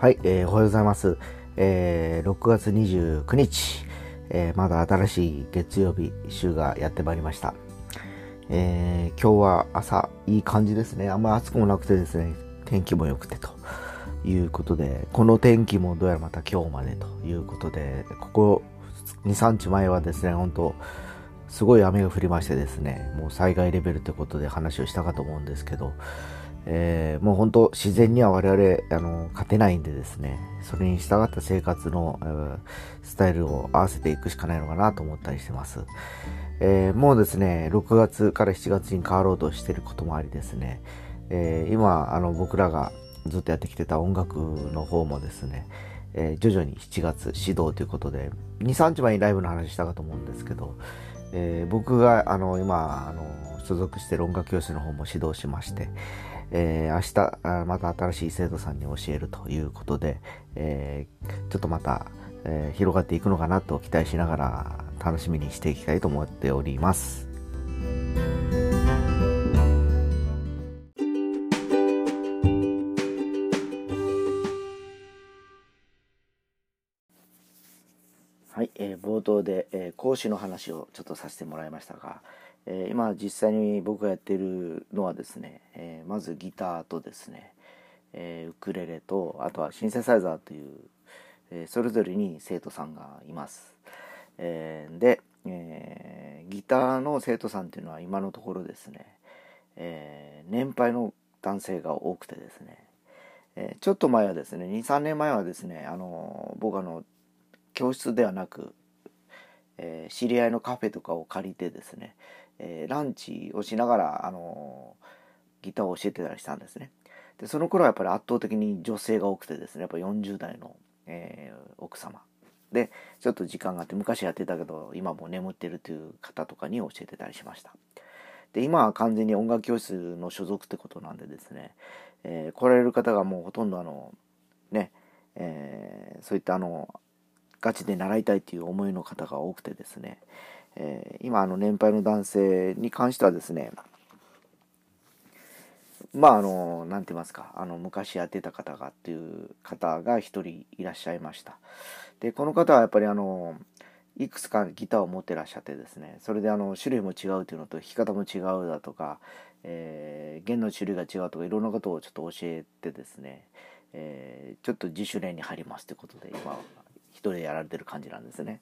はい、えー、おはようございます。えー、6月29日、えー、まだ新しい月曜日週がやってまいりました。えー、今日は朝いい感じですね。あんまり暑くもなくてですね、天気も良くてということで、この天気もどうやらまた今日までということで、ここ2、3日前はですね、本当すごい雨が降りましてですね、もう災害レベルということで話をしたかと思うんですけど、えー、もう本当自然には我々あの勝てないんでですね。それに従った生活の、えー、スタイルを合わせていくしかないのかなと思ったりしてます、えー、もうですね6月から7月に変わろうとしてることもありですね、え今あの僕らがずっとやってきてた音楽の方もですね、え徐々に7月指導ということで23日前にライブの話したかと思うんですけど、え僕があの今あの所属してる音楽教室の方も指導しまして、えー、明日また新しい生徒さんに教えるということで、えー、ちょっとまた、えー、広がっていくのかなと期待しながら楽しみにしていきたいと思っております。はい、えー、冒頭で、えー、講師の話をちょっとさせてもらいましたが、えー、今実際に僕がやってるのはですね、えー、まずギターとですね、えー、ウクレレとあとはシンセサイザーという、えそれぞれに生徒さんがいます。えで、えギターの生徒さんっていうのは今のところですね、え年配の男性が多くてですね、えちょっと前はですね23年前はですねあの僕あの教室ではなく、え知り合いのカフェとかを借りてですね、えー、ランチをしながら、あのー、ギターを教えてたりしたんですね。で、その頃はやっぱり圧倒的に女性が多くてですね、やっぱ40代の、えー、奥様。で、ちょっと時間があって、昔やってたけど、今もう眠ってるという方とかに教えてたりしました。で、今は完全に音楽教室の所属ってことなんでですね、えー、来られる方がもうほとんどあの、ね、えー、そういったあの、ガチで習いたいっていう思いの方が多くてですね、えー、今あの年配の男性に関してはですねまああの何て言いますかあの昔やってた方がっていう方が一人いらっしゃいました。でこの方はやっぱりあのいくつかギターを持ってらっしゃってですねそれであの種類も違うというのと弾き方も違うだとか、えー、弦の種類が違うとかいろんなことをちょっと教えてですね、えー、ちょっと自主練に入りますということで今一人でやられてる感じなんですね。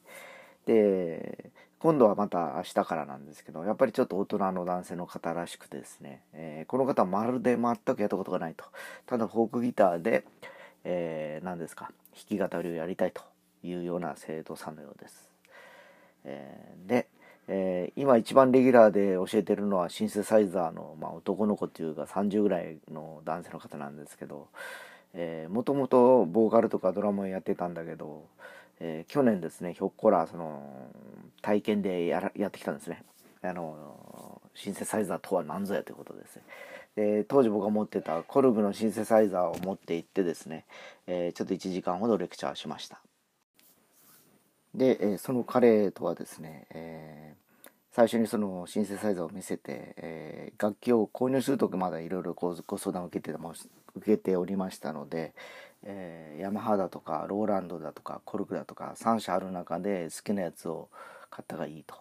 で今度はまた明日からなんですけどやっぱりちょっと大人の男性の方らしくてですね、えー、この方はまるで全くやったことがないとただフォークギターで、えー、何ですか弾き語りをやりたいというような生徒さんのようです、えー、で、えー、今一番レギュラーで教えてるのはシンセサイザーの、まあ、男の子っていうか30ぐらいの男性の方なんですけどもともとボーカルとかドラムをやってたんだけどえー、去年ですねひょっこらその体験でやらやってきたんですね。あのシンセサイザーとは何ぞやということですね。で当時僕が持ってたコルグのシンセサイザーを持って行ってですね、えー、ちょっと1時間ほどレクチャーしました。で、え、その彼とはですね、え、最初にそのシンセサイザーを見せて、えー、楽器を購入する時まだいろいろご相談を受けて受けておりましたので、えー、ヤマハだとかローランドだとかコルクだとか3社ある中で好きなやつを買ったがいいと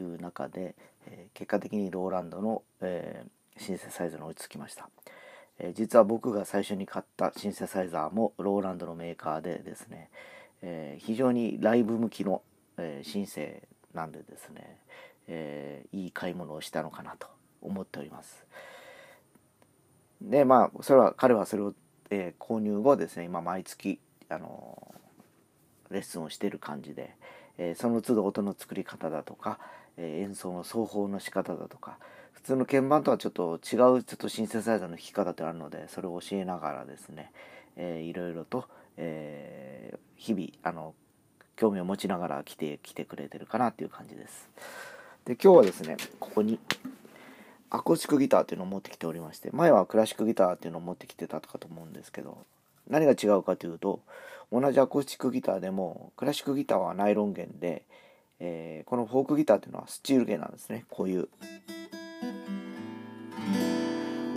いう中で、えー、結果的にローランドの、えー、シンセサイザーに追いつきました、え実は僕が最初に買ったシンセサイザーもローランドのメーカーでですね、え非常にライブ向きの、えシンセなんでですね、えいい買い物をしたのかなと思っておりますでまあそれは彼はそれをえー、購入後ですね今毎月あのレッスンをしている感じで、えー、その都度音の作り方だとか、えー、演奏の奏法の仕方だとか普通の鍵盤とはちょっと違うちょっとシンセサイザーの弾き方ってあるのでそれを教えながらですね、えー、いろいろと、えー、日々あの興味を持ちながら来て来てくれてるかなっていう感じです。で今日はですねここにアコースティックギターっていうのを持ってきておりまして前はクラシックギターっていうのを持ってきてたかと思うんですけど何が違うかというと同じアコースティックギターでもクラシックギターはナイロン弦で、えー、このフォークギターっていうのはスチール弦なんですね。こういう。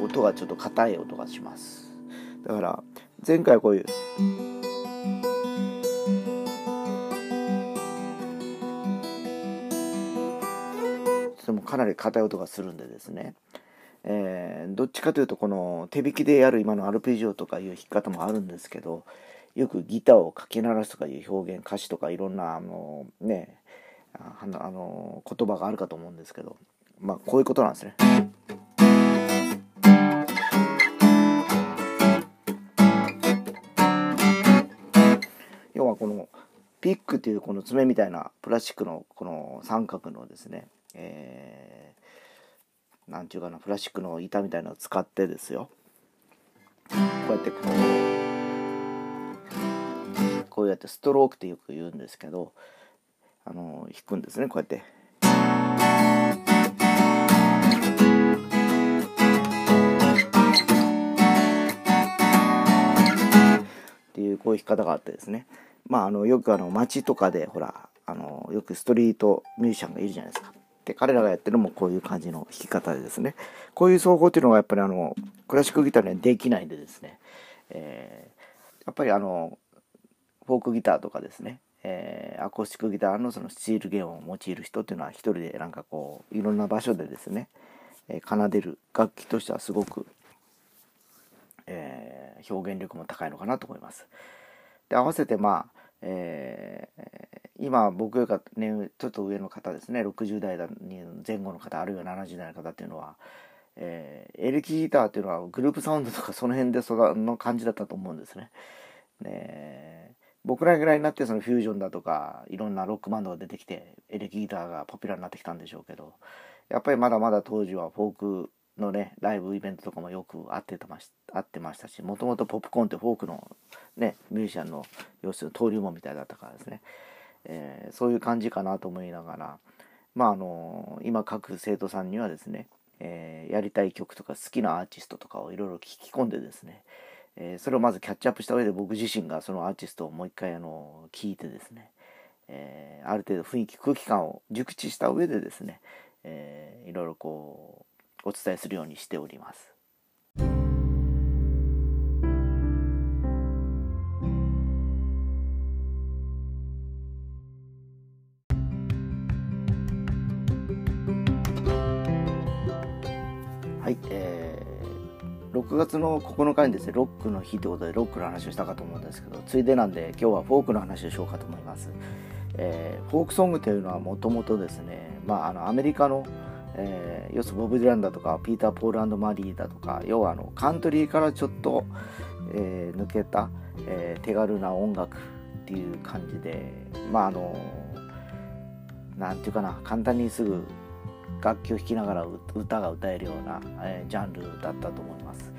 音がちょっと硬い音がします。だから前回こういうかなり硬い音がするんでですね、えー、どっちかというとこの手弾きでやる今のアルペジオとかいう弾き方もあるんですけどよくギターをかき鳴らすとかいう表現歌詞とかいろんなあのねあの言葉があるかと思うんですけどまあこういうことなんですね。要はこのピックっていうこの爪みたいなプラスチックのこの三角のですね、えー、なんていうかなプラスチックの板みたいなのを使ってですよこうやってこうこうやってストロークってよく言うんですけどあの弾くんですねこうやって。っていうこういう弾き方があってですねまああのよくあの街とかでほらあのよくストリートミュージシャンがいるじゃないですか。で彼らがやってるのもこういう感じの弾き方でですね。こういう奏法っていうのがやっぱりあのクラシックギターにはできないんでですね、えー、やっぱりあのフォークギターとかですね。えー、アコースティックギターのそのスチール弦を用いる人っていうのは一人でなんかこういろんな場所でですね、えー、奏でる楽器としてはすごく、えー、表現力も高いのかなと思います。で合わせてまあ、えー、今僕よりかねちょっと上の方ですね60代前後の方あるいは70代の方っていうのは、えー、エレキギターっていうのはグループサウンドとかその辺でその感じだったと思うんですね。ね僕らぐらいになってそのフュージョンだとかいろんなロックバンドが出てきてエレキギターがポピュラーになってきたんでしょうけどやっぱりまだまだ当時はフォークのねライブイベントとかもよく会ってたまし会ってましたしもともとポップコーンってフォークのねミュージシャンの要するに登竜門みたいだったからですね、えー、そういう感じかなと思いながらまああの今各生徒さんにはですね、えー、やりたい曲とか好きなアーティストとかをいろいろ聞き込んでですねえー、それをまずキャッチアップした上で僕自身がそのアーティストをもう一回あの聞いてですね、えー、ある程度雰囲気空気感を熟知した上でですね、えー、いろいろこうお伝えするようにしております。はい、えー6月の9日にですね、ロックの日ということで、ロックの話をしたかと思うんですけど、ついでなんで、今日はフォークの話をしようかと思います。えー、フォークソングというのはもともとですね、まあ、あのアメリカの、えー、要するにボブ・ディランだとか、ピーター・ポールアンドマリーだとか、要はあのカントリーからちょっと、えー、抜けた、えー、手軽な音楽っていう感じで、まああの、なんていうかな、簡単にすぐ楽器を弾きながら歌が歌えるような、えー、ジャンルだったと思います。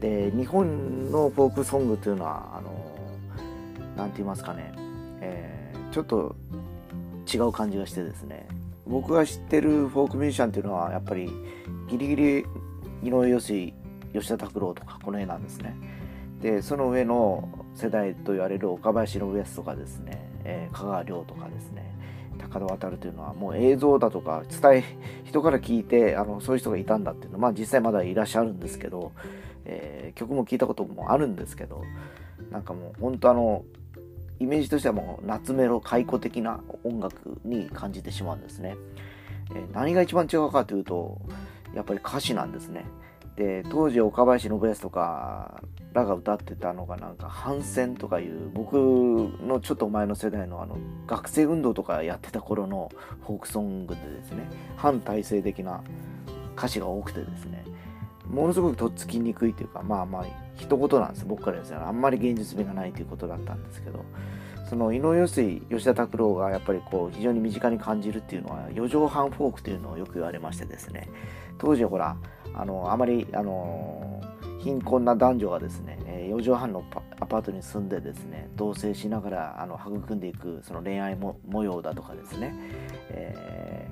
で日本のフォークソングというのはあの何て言いますかね、えー、ちょっと違う感じがしてですね。僕が知ってるフォークミュージシャンっていうのはやっぱりギリギリ井上陽水吉田拓郎とかこの辺なんですね。でその上の世代と言われる岡林のウエスとかですね、えー、香川亮とかですね。高田渡るというのはもう映像だとか伝え人から聞いてあのそういう人がいたんだっていうのはまあ実際まだいらっしゃるんですけど、えー、曲も聞いたこともあるんですけどなんかもう本当あのイメージとしてはもう夏メロ解雇的な音楽に感じてしまうんですね、えー、何が一番違うかというとやっぱり歌詞なんですね。で当時岡林信康とからが歌ってたのがなんか反戦とかいう僕のちょっと前の世代のあの学生運動とかやってた頃のフォークソングでですね反体制的な歌詞が多くてですねものすごくとっつきにくいというかまあまあ一言なんです僕からですねあんまり現実味がないということだったんですけどその井上陽水吉田拓郎がやっぱりこう非常に身近に感じるっていうのは4畳半フォークというのをよく言われましてですね。当時ほらあのあまりあの貧困な男女がですね4畳半のアパートに住んでですね同棲しながらあの育んでいくその恋愛も模様だとかですね、え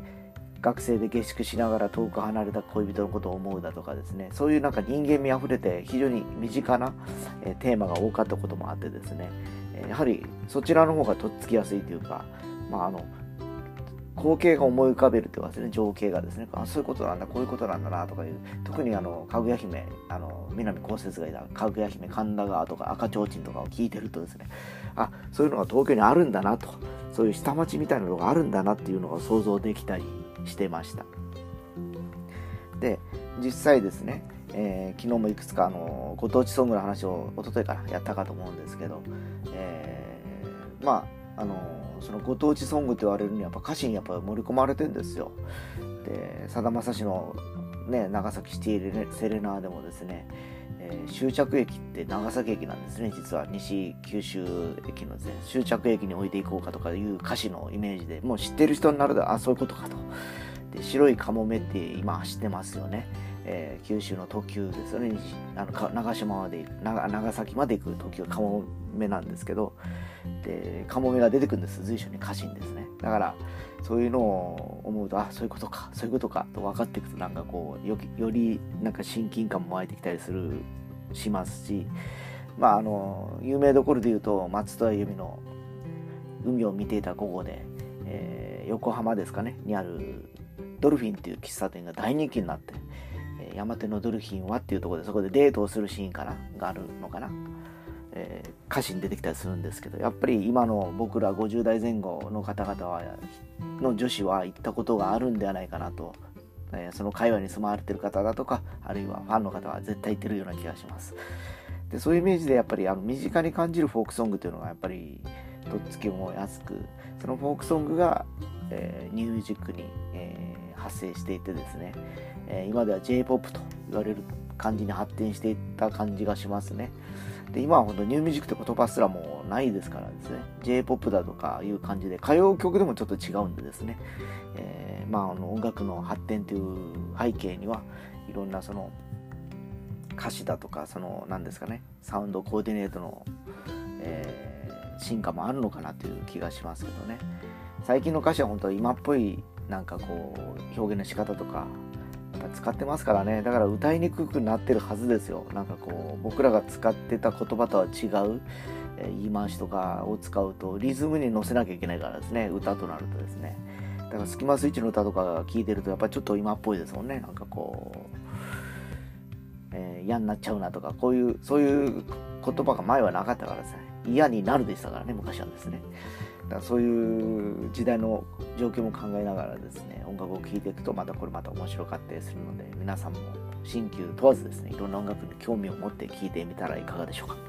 ー、学生で下宿しながら遠く離れた恋人のことを思うだとかですね。そういうなんか人間味あふれて非常に身近な、え、テーマが多かったこともあってですね。やはりそちらの方がとっつきやすいというか、まあ、あの光景が思い浮かべるというかですね情景がですね。あそういうことなんだこういうことなんだなとかいう特にあのかぐや姫あの南こうせつがいたかぐや姫神田川とか赤ちょうちんとかを聞いてるとですね。あそういうのが東京にあるんだなと。そういう下町みたいなのがあるんだなっていうのが想像できたりしてました。で実際ですね、えー、昨日もいくつかあのご当地ソングの話を一昨日からやったかと思うんですけど、まああのそのご当地ソングと言われるにはやっぱ歌詞にやっぱ盛り込まれてるんですよ。でさだまさしの、ね、長崎シティセレナーでもですね、えー、終着駅って長崎駅なんですね実は。西九州駅のね終着駅に置いていこうかとかいう歌詞のイメージでもう知ってる人になるとあそういうことかと。で白いカモメって今走ってますよね、えー、九州の特急ですよね。あの長島まで長崎まで行く特急カモメなんですけどでカモメが出てくるんです。随所に家臣ですね。だからそういうのを思うとあそういうことか。そういうことか。と分かっていくとなんかこうよよりなんか親近感も湧いてきたりするしますし。まああの有名どころで言うと松任谷由実の「海を見ていた午後で」えー、横浜ですかね。にあるドルフィンっていう喫茶店が大人気になって、えー、山手のドルフィンはっていうところでそこでデートをするシーンかながあるのかな。えー、歌詞に出てきたりするんですけどやっぱり今の僕ら50代前後の方々はの女子は行ったことがあるんではないかなと、えー、その界隈に住まわれてる方だとかあるいはファンの方は絶対行ってるような気がします。でそういうイメージでやっぱりあの身近に感じるフォークソングというのがやっぱりとっつきもやすくそのフォークソングが、えー、ニューミュージックに、え、派生していてですね、え今では J-POP と言われる感じに発展していった感じがしますね。で今は本当ニューミュージックって言葉すらもうないですからですね。J-POP だとかいう感じで歌謡曲でもちょっと違うんでですね、えー、まああの音楽の発展という背景にはいろんなその歌詞だとかその何ですかねサウンドコーディネートの、えー、進化もあるのかなという気がしますけどね。最近の歌詞は本当今っぽいなんかこう表現の仕方とか使ってますからね。だから歌いにくくなってるはずですよ。なんかこう僕らが使ってた言葉とは違う、え言い回しとかを使うとリズムに乗せなきゃいけないからですね。歌となるとですね。だからスキマスイッチの歌とか聞いてるとやっぱちょっと今っぽいですもんね。なんかこう、えー、嫌になっちゃうなとかこういうそういう言葉が前はなかったからですね嫌になるでしたからね昔はですね。だそういう時代の状況も考えながらですね音楽を聴いていくとまたこれまた面白かったりするので皆さんも新旧問わずですねいろんな音楽に興味を持って聴いてみたらいかがでしょうか。